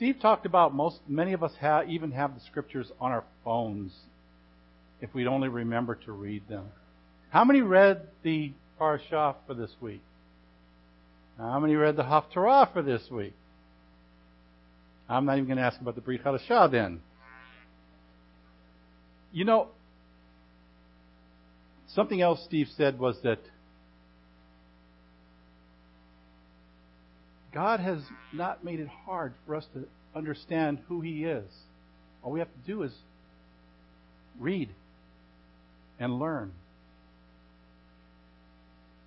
Steve talked about most, many of us have, even have the scriptures on our phones if we'd only remember to read them. How many read the Parashah for this week? How many read the Haftarah for this week? I'm not even going to ask about the Brit Hadashah then. You know, something else Steve said was that God has not made it hard for us to understand who He is. All we have to do is read and learn.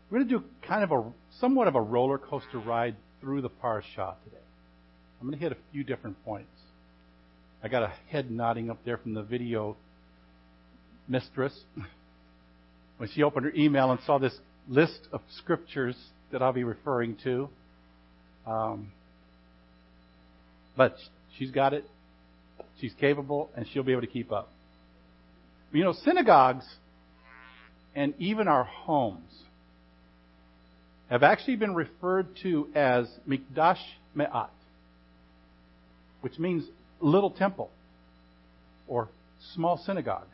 We're going to do kind of a somewhat of a roller coaster ride through the parashah today. I'm going to hit a few different points. I got a head nodding up there from the video mistress when she opened her email and saw this list of scriptures that I'll be referring to. Um, but she's got it. She's capable, and she'll be able to keep up. You know, synagogues and even our homes have actually been referred to as Mikdash Me'at, which means little temple or small synagogue.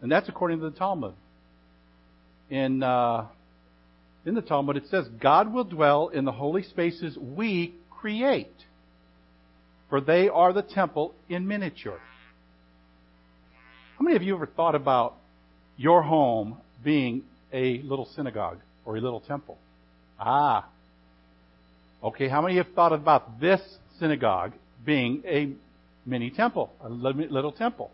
And that's according to the Talmud. In uh, in the Talmud, it says, God will dwell in the holy spaces we create, for they are the temple in miniature. How many of you ever thought about your home being a little synagogue or a little temple? Ah. Okay, how many have thought about this synagogue being a mini temple, a little temple?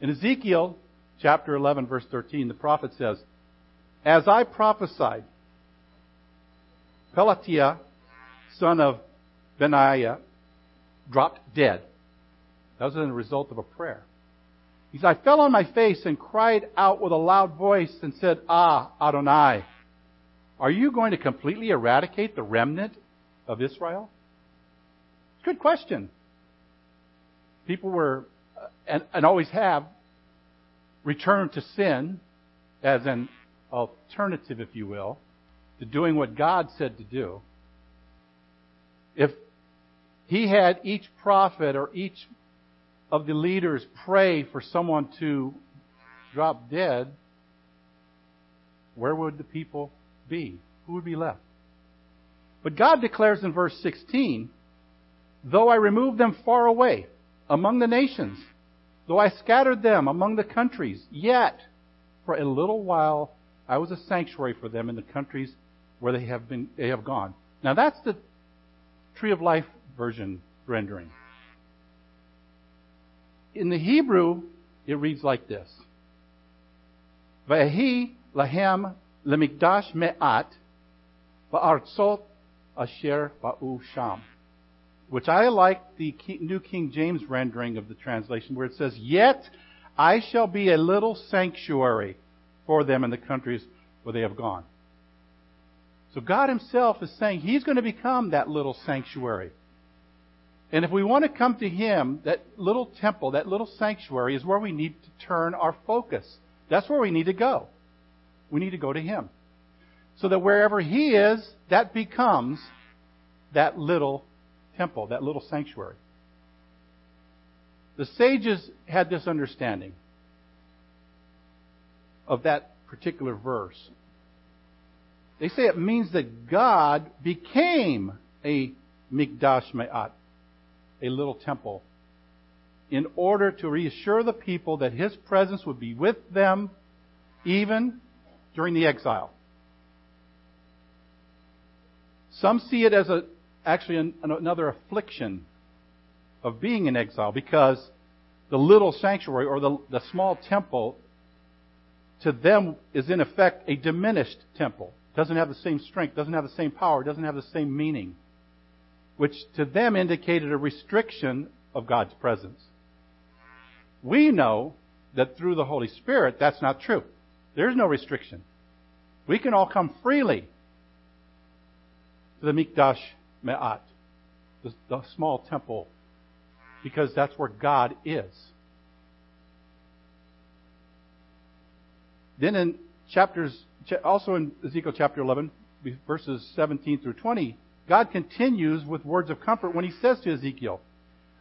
In Ezekiel chapter 11, verse 13, the prophet says, as I prophesied, Pelatiah, son of Benaiah, dropped dead. That was a result of a prayer. He said, I fell on my face and cried out with a loud voice and said, Ah, Adonai, are you going to completely eradicate the remnant of Israel? Good question. People were, and, and always have, returned to sin as an alternative, if you will, to doing what God said to do, if he had each prophet or each of the leaders pray for someone to drop dead, where would the people be? Who would be left? But God declares in verse 16, Though I remove them far away among the nations, though I scattered them among the countries, yet for a little while I was a sanctuary for them in the countries where they have been they have gone. Now that's the tree of life version rendering. In the Hebrew, it reads like this. Vahi lahem lemikdash me'at ba'artzot asher ba'u sham. Which I like the New King James rendering of the translation where it says, Yet I shall be a little sanctuary for them in the countries where they have gone. So God Himself is saying He's going to become that little sanctuary. And if we want to come to Him, that little temple, that little sanctuary is where we need to turn our focus. That's where we need to go. We need to go to Him. So that wherever He is, that becomes that little temple, that little sanctuary. The sages had this understanding of that particular verse. They say it means that God became a mikdash me'at, a little temple, in order to reassure the people that His presence would be with them even during the exile. Some see it as a, actually an, another affliction of being in exile because the little sanctuary or the, the small temple to them is in effect a diminished temple. Doesn't have the same strength, doesn't have the same power, doesn't have the same meaning. Which to them indicated a restriction of God's presence. We know that through the Holy Spirit, that's not true. There's no restriction. We can all come freely to the Mikdash Me'at, the, the small temple, because that's where God is. Then in chapters, also in Ezekiel chapter 11, verses 17 through 20, God continues with words of comfort when he says to Ezekiel,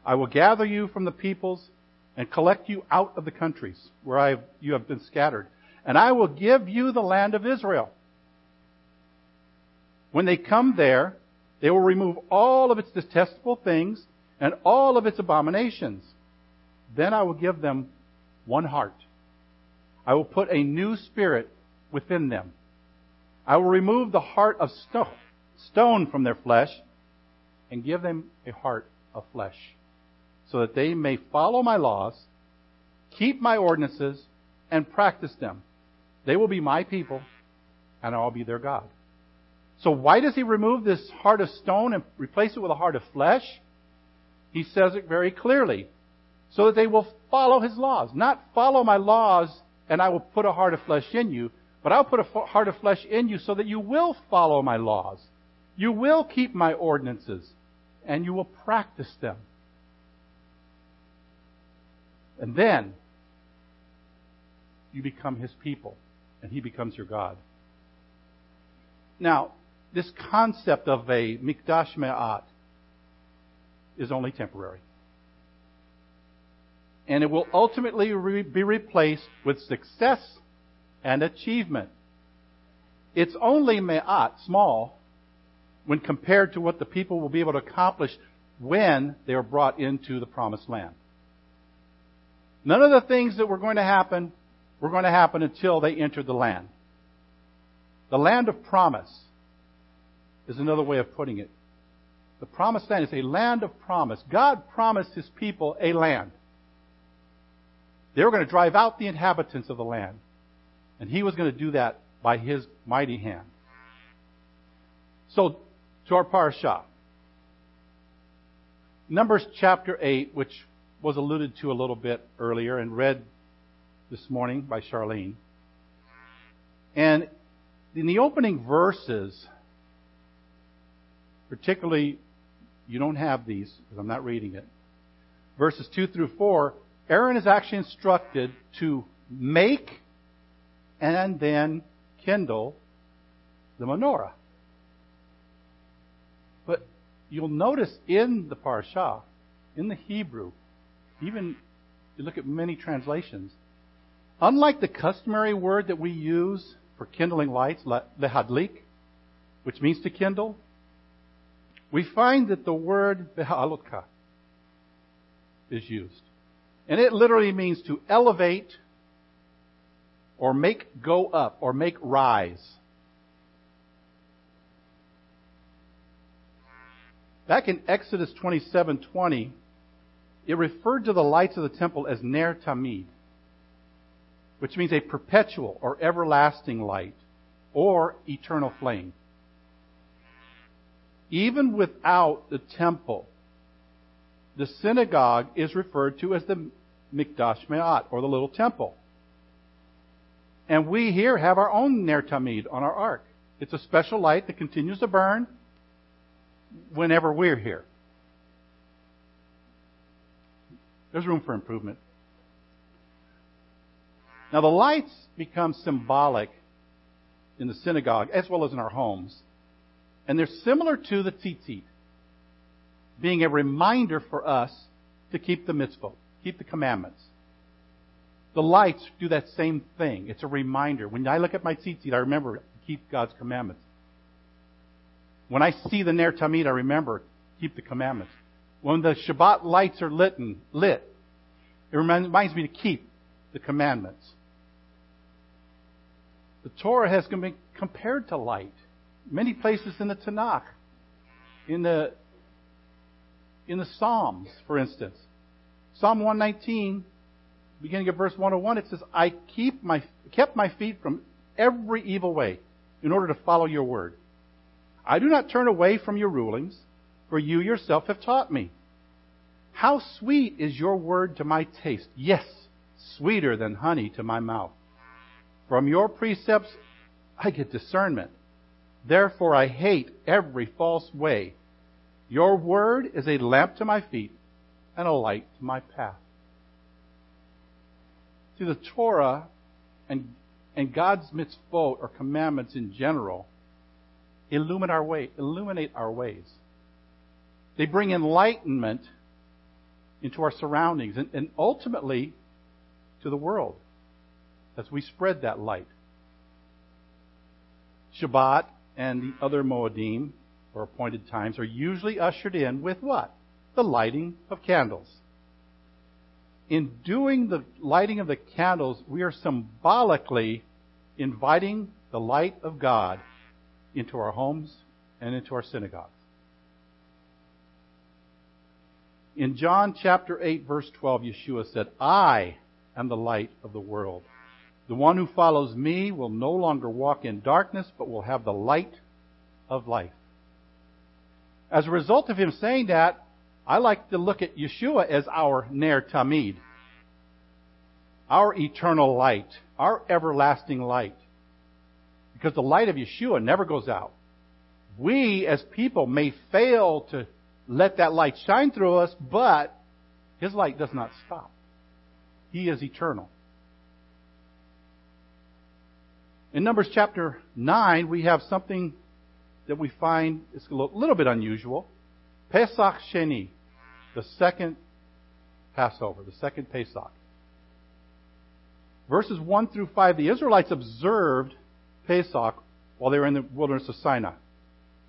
I will gather you from the peoples and collect you out of the countries where have, you have been scattered, and I will give you the land of Israel. When they come there, they will remove all of its detestable things and all of its abominations. Then I will give them one heart. I will put a new spirit within them. I will remove the heart of stone from their flesh and give them a heart of flesh so that they may follow my laws, keep my ordinances, and practice them. They will be my people, and I'll be their God. So why does he remove this heart of stone and replace it with a heart of flesh? He says it very clearly. So that they will follow his laws. Not follow my laws and I will put a heart of flesh in you, but I'll put a heart of flesh in you so that you will follow my laws. You will keep my ordinances and you will practice them. And then you become his people and he becomes your God. Now, this concept of a mikdash me'at is only temporary. And it will ultimately re- be replaced with success and achievement. It's only me'at, small, when compared to what the people will be able to accomplish when they are brought into the promised land. None of the things that were going to happen were going to happen until they entered the land. The land of promise is another way of putting it. The promised land is a land of promise. God promised his people a land. They were going to drive out the inhabitants of the land. And he was going to do that by his mighty hand. So, to our parashah. Numbers chapter 8, which was alluded to a little bit earlier and read this morning by Charlene. And in the opening verses, particularly, you don't have these because I'm not reading it. Verses 2 through 4, Aaron is actually instructed to make and then kindle the menorah. But you'll notice in the Parsha, in the Hebrew, even you look at many translations, unlike the customary word that we use for kindling lights, lehadlik, which means to kindle, we find that the word beha'alutka is used. And it literally means to elevate or make go up or make rise. Back in Exodus 27:20, it referred to the lights of the temple as ner tamid, which means a perpetual or everlasting light or eternal flame. Even without the temple, the synagogue is referred to as the Mikdash Me'at, or the little temple. And we here have our own Ner Tamid on our ark. It's a special light that continues to burn whenever we're here. There's room for improvement. Now the lights become symbolic in the synagogue as well as in our homes. And they're similar to the tzitzit, being a reminder for us to keep the mitzvot, keep the commandments. The lights do that same thing. It's a reminder. When I look at my tzitzit, I remember to keep God's commandments. When I see the Ner Tamid, I remember keep the commandments. When the Shabbat lights are lit, and lit it reminds me to keep the commandments. The Torah has been compared to light. Many places in the Tanakh, in the in the Psalms, for instance. Psalm 119, beginning of verse 101, it says, I keep my, kept my feet from every evil way in order to follow your word. I do not turn away from your rulings, for you yourself have taught me. How sweet is your word to my taste. Yes, sweeter than honey to my mouth. From your precepts, I get discernment. Therefore, I hate every false way. Your word is a lamp to my feet and a light to my path. See, the Torah and, and God's mitzvot or commandments in general illuminate our way, illuminate our ways. They bring enlightenment into our surroundings and, and ultimately to the world as we spread that light. Shabbat and the other Moedim, or appointed times, are usually ushered in with what? The lighting of candles. In doing the lighting of the candles, we are symbolically inviting the light of God into our homes and into our synagogues. In John chapter 8 verse 12, Yeshua said, I am the light of the world. The one who follows me will no longer walk in darkness, but will have the light of life. As a result of him saying that, I like to look at Yeshua as our Ner Tamid, our eternal light, our everlasting light. Because the light of Yeshua never goes out. We as people may fail to let that light shine through us, but His light does not stop. He is eternal. In Numbers chapter 9, we have something that we find is a little bit unusual. Pesach Sheni, the second Passover, the second Pesach. Verses 1 through 5, the Israelites observed Pesach while they were in the wilderness of Sinai.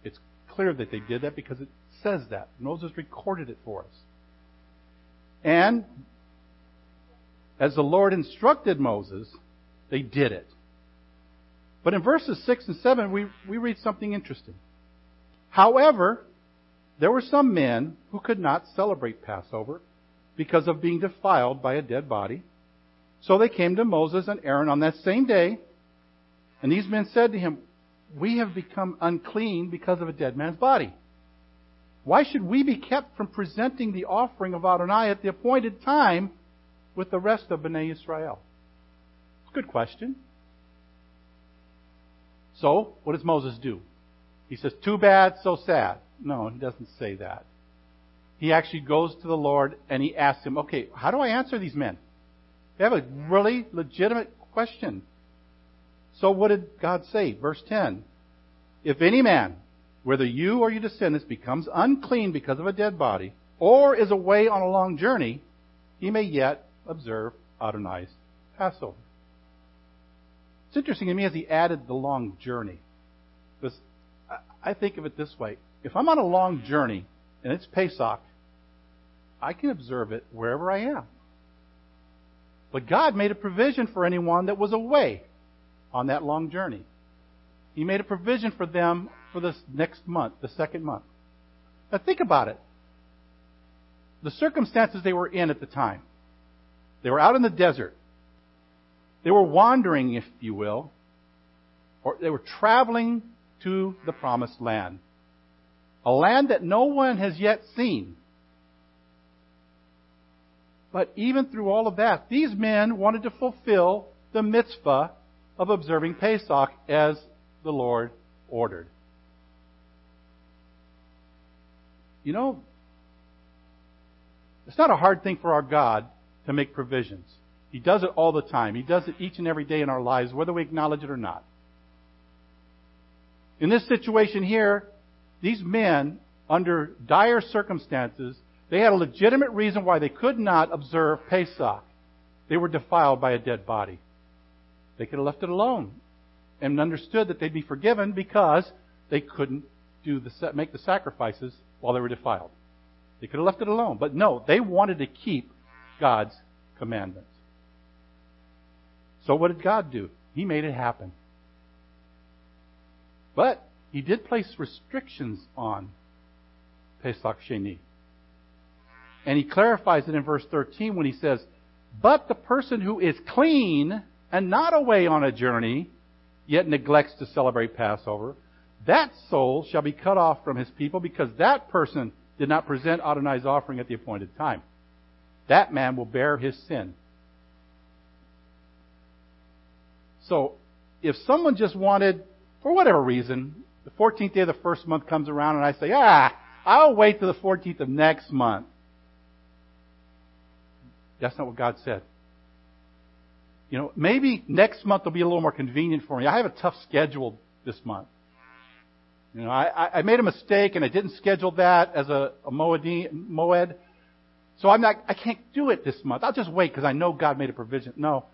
It's clear that they did that because it says that. Moses recorded it for us. And as the Lord instructed Moses, they did it. But in verses 6 and 7, we, we read something interesting. However, there were some men who could not celebrate Passover because of being defiled by a dead body. So they came to Moses and Aaron on that same day, and these men said to him, We have become unclean because of a dead man's body. Why should we be kept from presenting the offering of Adonai at the appointed time with the rest of Bnei Israel? Good question. So, what does Moses do? He says, too bad, so sad. No, he doesn't say that. He actually goes to the Lord and he asks him, okay, how do I answer these men? They have a really legitimate question. So what did God say? Verse 10. If any man whether you or your descendants becomes unclean because of a dead body, or is away on a long journey, he may yet observe Adonai's Passover. It's interesting to me as he added the long journey. Because I think of it this way. If I'm on a long journey and it's Pesach, I can observe it wherever I am. But God made a provision for anyone that was away on that long journey. He made a provision for them for this next month, the second month. Now think about it. The circumstances they were in at the time. They were out in the desert. They were wandering, if you will, or they were traveling to the promised land. A land that no one has yet seen. But even through all of that, these men wanted to fulfill the mitzvah of observing Pesach as the Lord ordered. You know, it's not a hard thing for our God to make provisions. He does it all the time. He does it each and every day in our lives, whether we acknowledge it or not. In this situation here, these men, under dire circumstances, they had a legitimate reason why they could not observe Pesach. They were defiled by a dead body. They could have left it alone and understood that they'd be forgiven because they couldn't do the, make the sacrifices while they were defiled. They could have left it alone. But no, they wanted to keep God's commandments. So what did God do? He made it happen. But he did place restrictions on Pesach Sheni. And he clarifies it in verse 13 when he says, But the person who is clean and not away on a journey, yet neglects to celebrate Passover, that soul shall be cut off from his people because that person did not present Adonai's offering at the appointed time. That man will bear his sin. So, if someone just wanted, for whatever reason, the 14th day of the first month comes around and I say, ah, I'll wait till the 14th of next month. That's not what God said. You know, maybe next month will be a little more convenient for me. I have a tough schedule this month. You know, I, I made a mistake and I didn't schedule that as a, a moed. So I'm not, I can't do it this month. I'll just wait because I know God made a provision. No.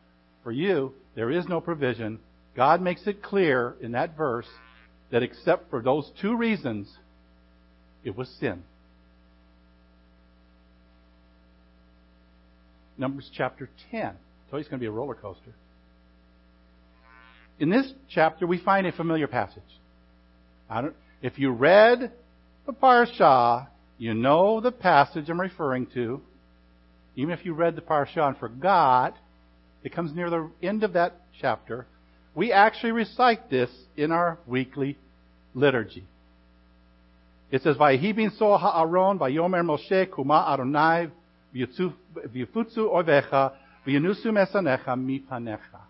For you, there is no provision. God makes it clear in that verse that except for those two reasons, it was sin. Numbers chapter 10. I told you it's going to be a roller coaster. In this chapter, we find a familiar passage. if you read the Parsha, you know the passage I'm referring to. Even if you read the Parsha and forgot, it comes near the end of that chapter. We actually recite this in our weekly liturgy. It says, Vayihibin so ha'aron, vayomer Moshe kuma Adonai, v'yifutzu ovecha, v'yanusu mesanecha mipanecha.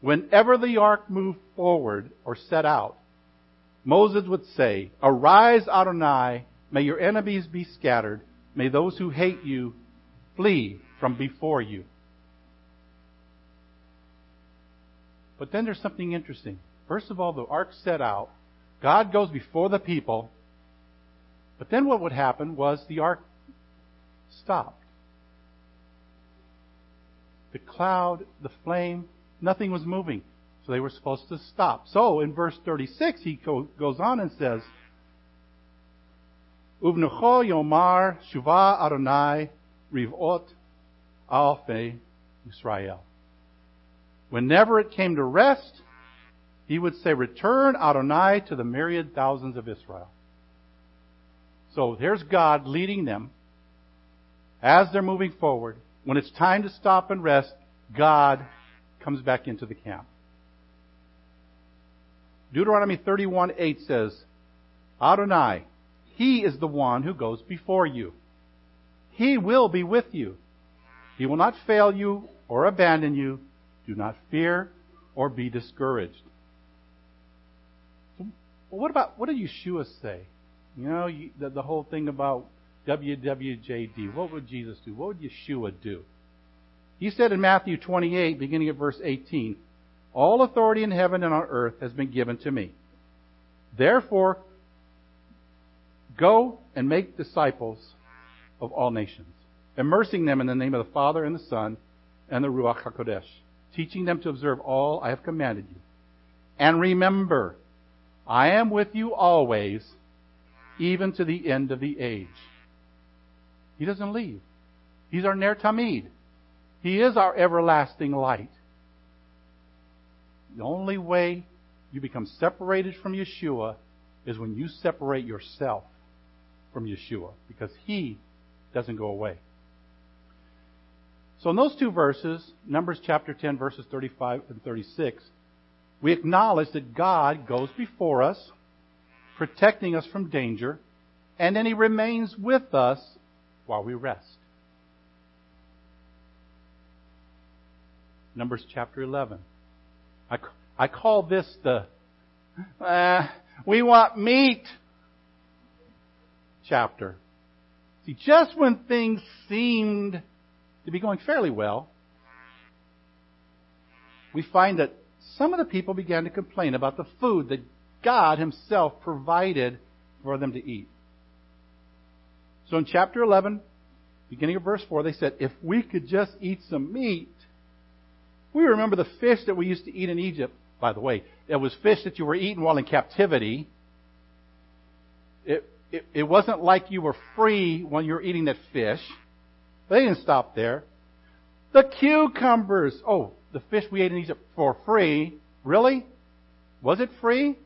Whenever the ark moved forward or set out, Moses would say, Arise, Adonai, may your enemies be scattered, may those who hate you flee from before you. But then there's something interesting. First of all, the ark set out. God goes before the people. But then what would happen was the ark stopped. The cloud, the flame, nothing was moving. So they were supposed to stop. So in verse 36, he goes on and says, Uvnucho yomar shuva Adonai rivot alfe Israel. Whenever it came to rest, he would say, Return Adonai to the myriad thousands of Israel. So there's God leading them as they're moving forward. When it's time to stop and rest, God comes back into the camp. Deuteronomy 31 8 says, Adonai, He is the one who goes before you. He will be with you. He will not fail you or abandon you. Do not fear or be discouraged. Well, what about, what did Yeshua say? You know, the, the whole thing about WWJD. What would Jesus do? What would Yeshua do? He said in Matthew 28, beginning at verse 18, All authority in heaven and on earth has been given to me. Therefore, go and make disciples of all nations, immersing them in the name of the Father and the Son and the Ruach HaKodesh teaching them to observe all I have commanded you. And remember, I am with you always, even to the end of the age. He doesn't leave. He's our Ner Tamid. He is our everlasting light. The only way you become separated from Yeshua is when you separate yourself from Yeshua, because He doesn't go away. So in those two verses, Numbers chapter 10, verses 35 and 36, we acknowledge that God goes before us, protecting us from danger, and then He remains with us while we rest. Numbers chapter 11. I, I call this the, uh, we want meat chapter. See, just when things seemed to be going fairly well, we find that some of the people began to complain about the food that God Himself provided for them to eat. So in chapter 11, beginning of verse 4, they said, If we could just eat some meat, we remember the fish that we used to eat in Egypt. By the way, it was fish that you were eating while in captivity. It, it, it wasn't like you were free when you were eating that fish. They didn't stop there. The cucumbers. Oh, the fish we ate in Egypt for free. Really? Was it free?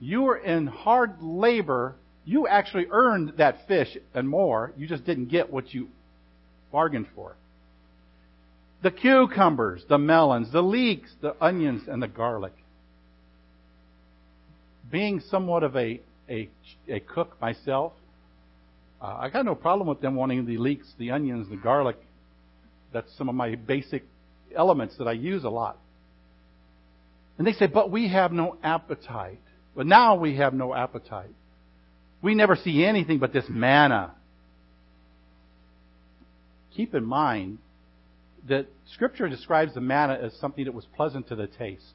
You were in hard labor. You actually earned that fish and more. You just didn't get what you bargained for. The cucumbers, the melons, the leeks, the onions, and the garlic. Being somewhat of a, a, a cook myself, uh, I got no problem with them wanting the leeks, the onions, the garlic. That's some of my basic elements that I use a lot. And they say, but we have no appetite. But now we have no appetite. We never see anything but this manna. Keep in mind that Scripture describes the manna as something that was pleasant to the taste.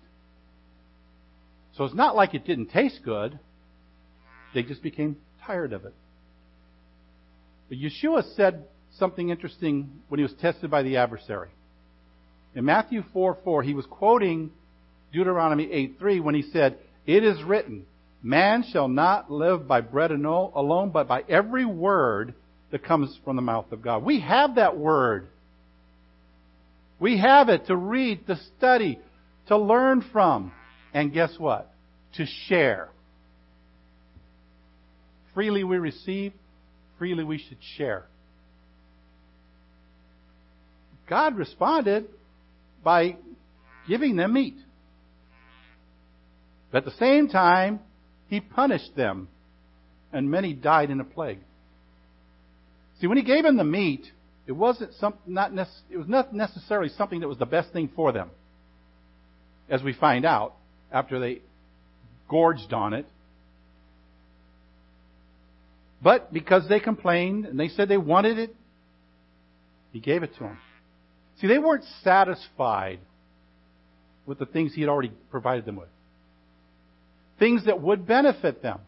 So it's not like it didn't taste good. They just became tired of it. But Yeshua said something interesting when he was tested by the adversary. In Matthew 4 4, he was quoting Deuteronomy 8 3 when he said, It is written, Man shall not live by bread alone, but by every word that comes from the mouth of God. We have that word. We have it to read, to study, to learn from. And guess what? To share. Freely we receive, freely we should share. God responded by giving them meat. But at the same time, He punished them, and many died in a plague. See, when He gave them the meat, it wasn't some, not nec- it was not necessarily something that was the best thing for them, as we find out after they gorged on it. But because they complained and they said they wanted it, He gave it to them. See, they weren't satisfied with the things he had already provided them with. Things that would benefit them.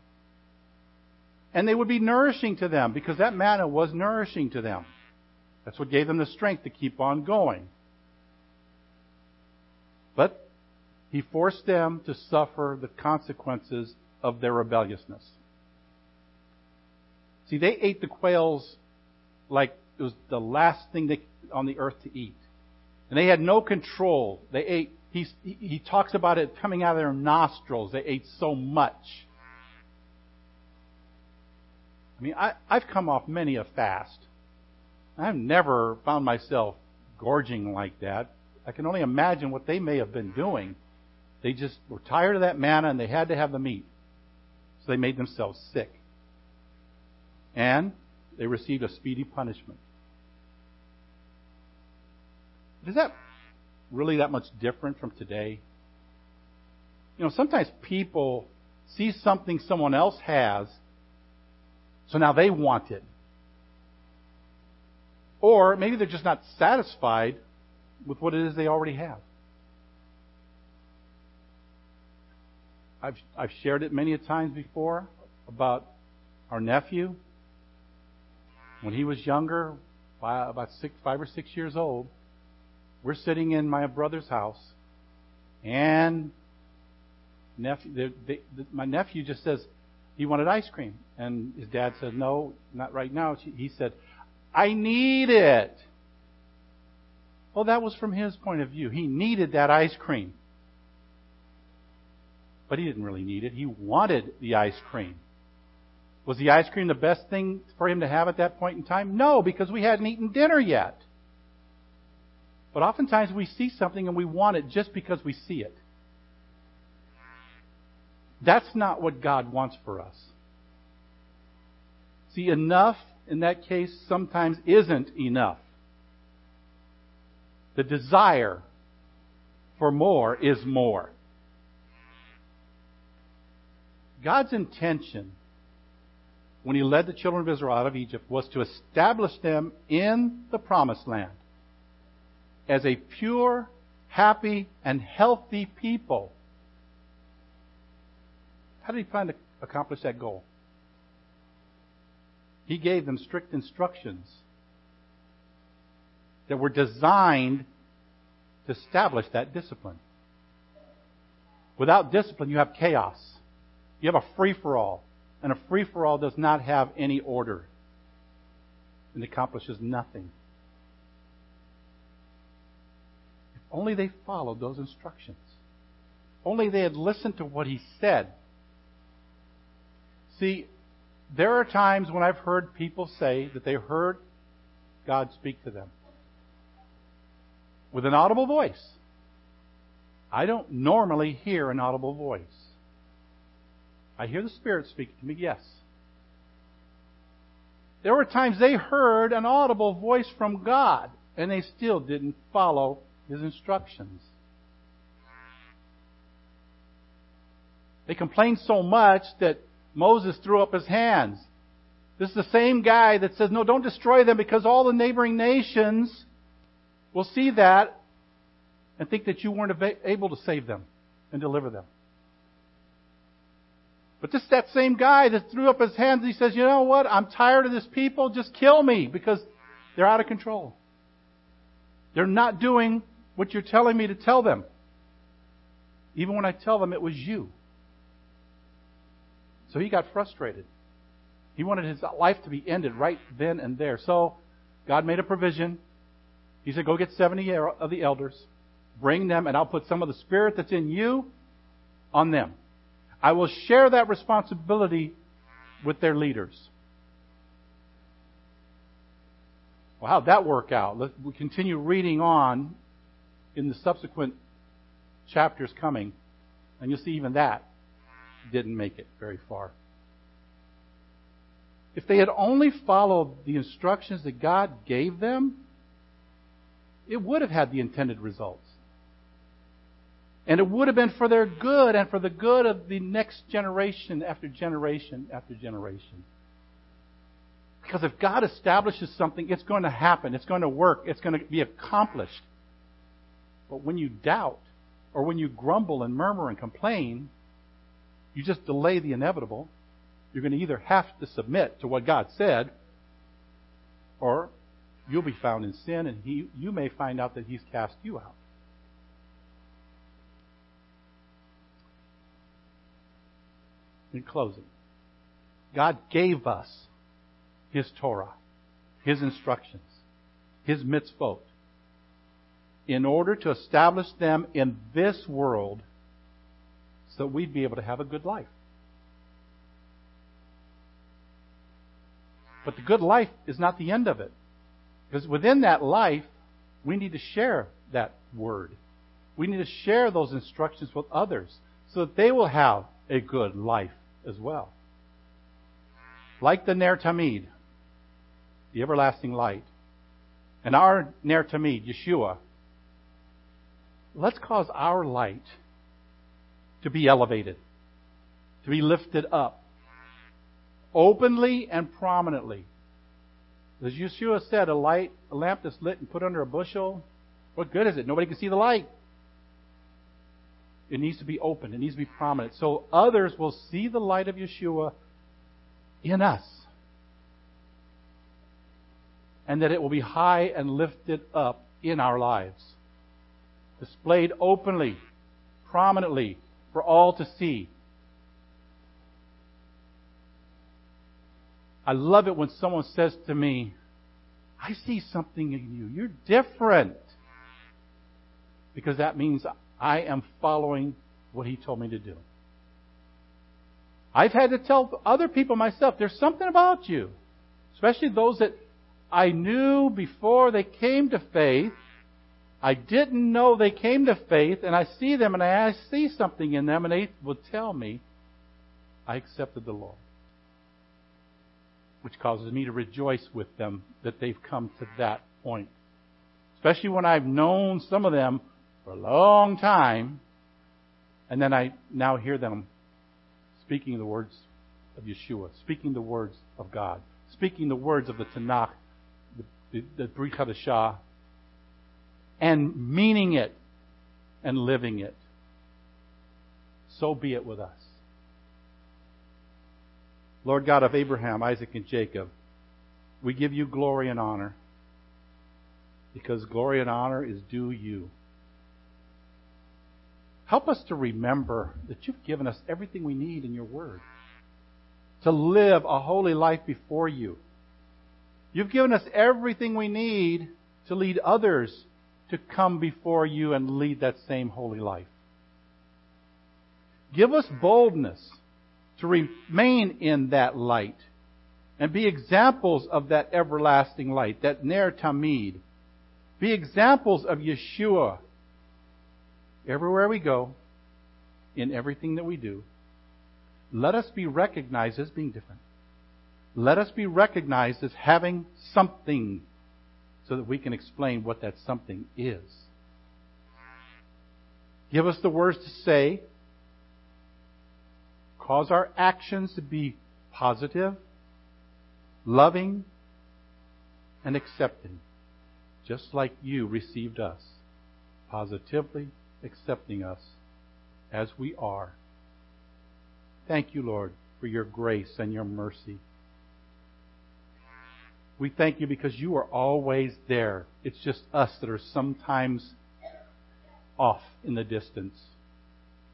And they would be nourishing to them because that manna was nourishing to them. That's what gave them the strength to keep on going. But he forced them to suffer the consequences of their rebelliousness. See, they ate the quails like it was the last thing they, on the earth to eat. And they had no control. They ate, he, he talks about it coming out of their nostrils. They ate so much. I mean, I, I've come off many a fast. I've never found myself gorging like that. I can only imagine what they may have been doing. They just were tired of that manna and they had to have the meat. So they made themselves sick. And they received a speedy punishment. Is that really that much different from today? You know, sometimes people see something someone else has, so now they want it. Or maybe they're just not satisfied with what it is they already have. I've, I've shared it many a times before about our nephew. When he was younger, about six, five or six years old, we're sitting in my brother's house, and nephew, the, the, the, my nephew just says he wanted ice cream, and his dad says, "No, not right now." He said, "I need it." Well, that was from his point of view. He needed that ice cream. But he didn't really need it. He wanted the ice cream. Was the ice cream the best thing for him to have at that point in time? No, because we hadn't eaten dinner yet. But oftentimes we see something and we want it just because we see it. That's not what God wants for us. See, enough in that case sometimes isn't enough. The desire for more is more. God's intention when He led the children of Israel out of Egypt was to establish them in the promised land as a pure, happy, and healthy people. How did he plan to accomplish that goal? He gave them strict instructions that were designed to establish that discipline. Without discipline, you have chaos. You have a free for all. And a free for all does not have any order and accomplishes nothing. If only they followed those instructions. Only they had listened to what he said. See, there are times when I've heard people say that they heard God speak to them with an audible voice. I don't normally hear an audible voice. I hear the Spirit speaking to me, yes. There were times they heard an audible voice from God, and they still didn't follow his instructions. They complained so much that Moses threw up his hands. This is the same guy that says, No, don't destroy them because all the neighboring nations will see that and think that you weren't able to save them and deliver them. But this that same guy that threw up his hands, he says, you know what? I'm tired of this people. Just kill me because they're out of control. They're not doing what you're telling me to tell them. Even when I tell them it was you. So he got frustrated. He wanted his life to be ended right then and there. So God made a provision. He said, Go get 70 er, of the elders, bring them, and I'll put some of the spirit that's in you on them. I will share that responsibility with their leaders. Well, how'd that work out? Let's we continue reading on in the subsequent chapters coming, and you'll see even that didn't make it very far. If they had only followed the instructions that God gave them, it would have had the intended results. And it would have been for their good and for the good of the next generation after generation after generation. Because if God establishes something, it's going to happen. It's going to work. It's going to be accomplished. But when you doubt, or when you grumble and murmur and complain, you just delay the inevitable. You're going to either have to submit to what God said, or you'll be found in sin, and he, you may find out that He's cast you out. In closing, God gave us His Torah, His instructions, His mitzvot, in order to establish them in this world so that we'd be able to have a good life. But the good life is not the end of it. Because within that life, we need to share that word. We need to share those instructions with others so that they will have a good life as well. Like the Ner Tamid, the everlasting light, and our Ner Tamid, Yeshua, let's cause our light to be elevated, to be lifted up, openly and prominently. As Yeshua said, a light, a lamp that's lit and put under a bushel, what good is it? Nobody can see the light. It needs to be open. It needs to be prominent. So others will see the light of Yeshua in us. And that it will be high and lifted up in our lives. Displayed openly, prominently, for all to see. I love it when someone says to me, I see something in you. You're different. Because that means I am following what he told me to do. I've had to tell other people myself, there's something about you. Especially those that I knew before they came to faith I didn't know they came to faith, and I see them and I see something in them, and they will tell me, I accepted the Lord. Which causes me to rejoice with them that they've come to that point. Especially when I've known some of them for a long time, and then I now hear them speaking the words of Yeshua, speaking the words of God, speaking the words of the Tanakh, the, the, the Brit Hadashah, and meaning it and living it. So be it with us. Lord God of Abraham, Isaac, and Jacob, we give you glory and honor because glory and honor is due you. Help us to remember that you've given us everything we need in your word to live a holy life before you. You've given us everything we need to lead others to come before you and lead that same holy life. Give us boldness to remain in that light and be examples of that everlasting light, that Ner Tamid. Be examples of Yeshua everywhere we go, in everything that we do. Let us be recognized as being different. Let us be recognized as having something so that we can explain what that something is. Give us the words to say. Cause our actions to be positive, loving, and accepting, just like you received us, positively accepting us as we are. Thank you, Lord, for your grace and your mercy. We thank you because you are always there. It's just us that are sometimes off in the distance.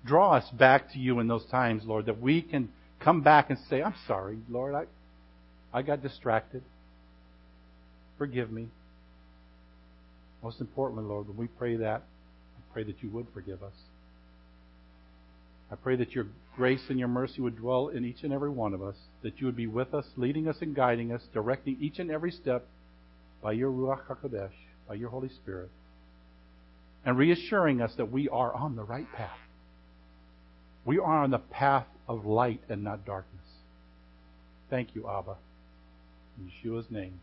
Draw us back to you in those times, Lord, that we can come back and say, I'm sorry, Lord, I, I got distracted. Forgive me. Most importantly, Lord, when we pray that, pray that you would forgive us. I pray that your grace and your mercy would dwell in each and every one of us, that you would be with us, leading us and guiding us, directing each and every step by your Ruach HaKodesh, by your Holy Spirit, and reassuring us that we are on the right path. We are on the path of light and not darkness. Thank you, Abba. In Yeshua's name.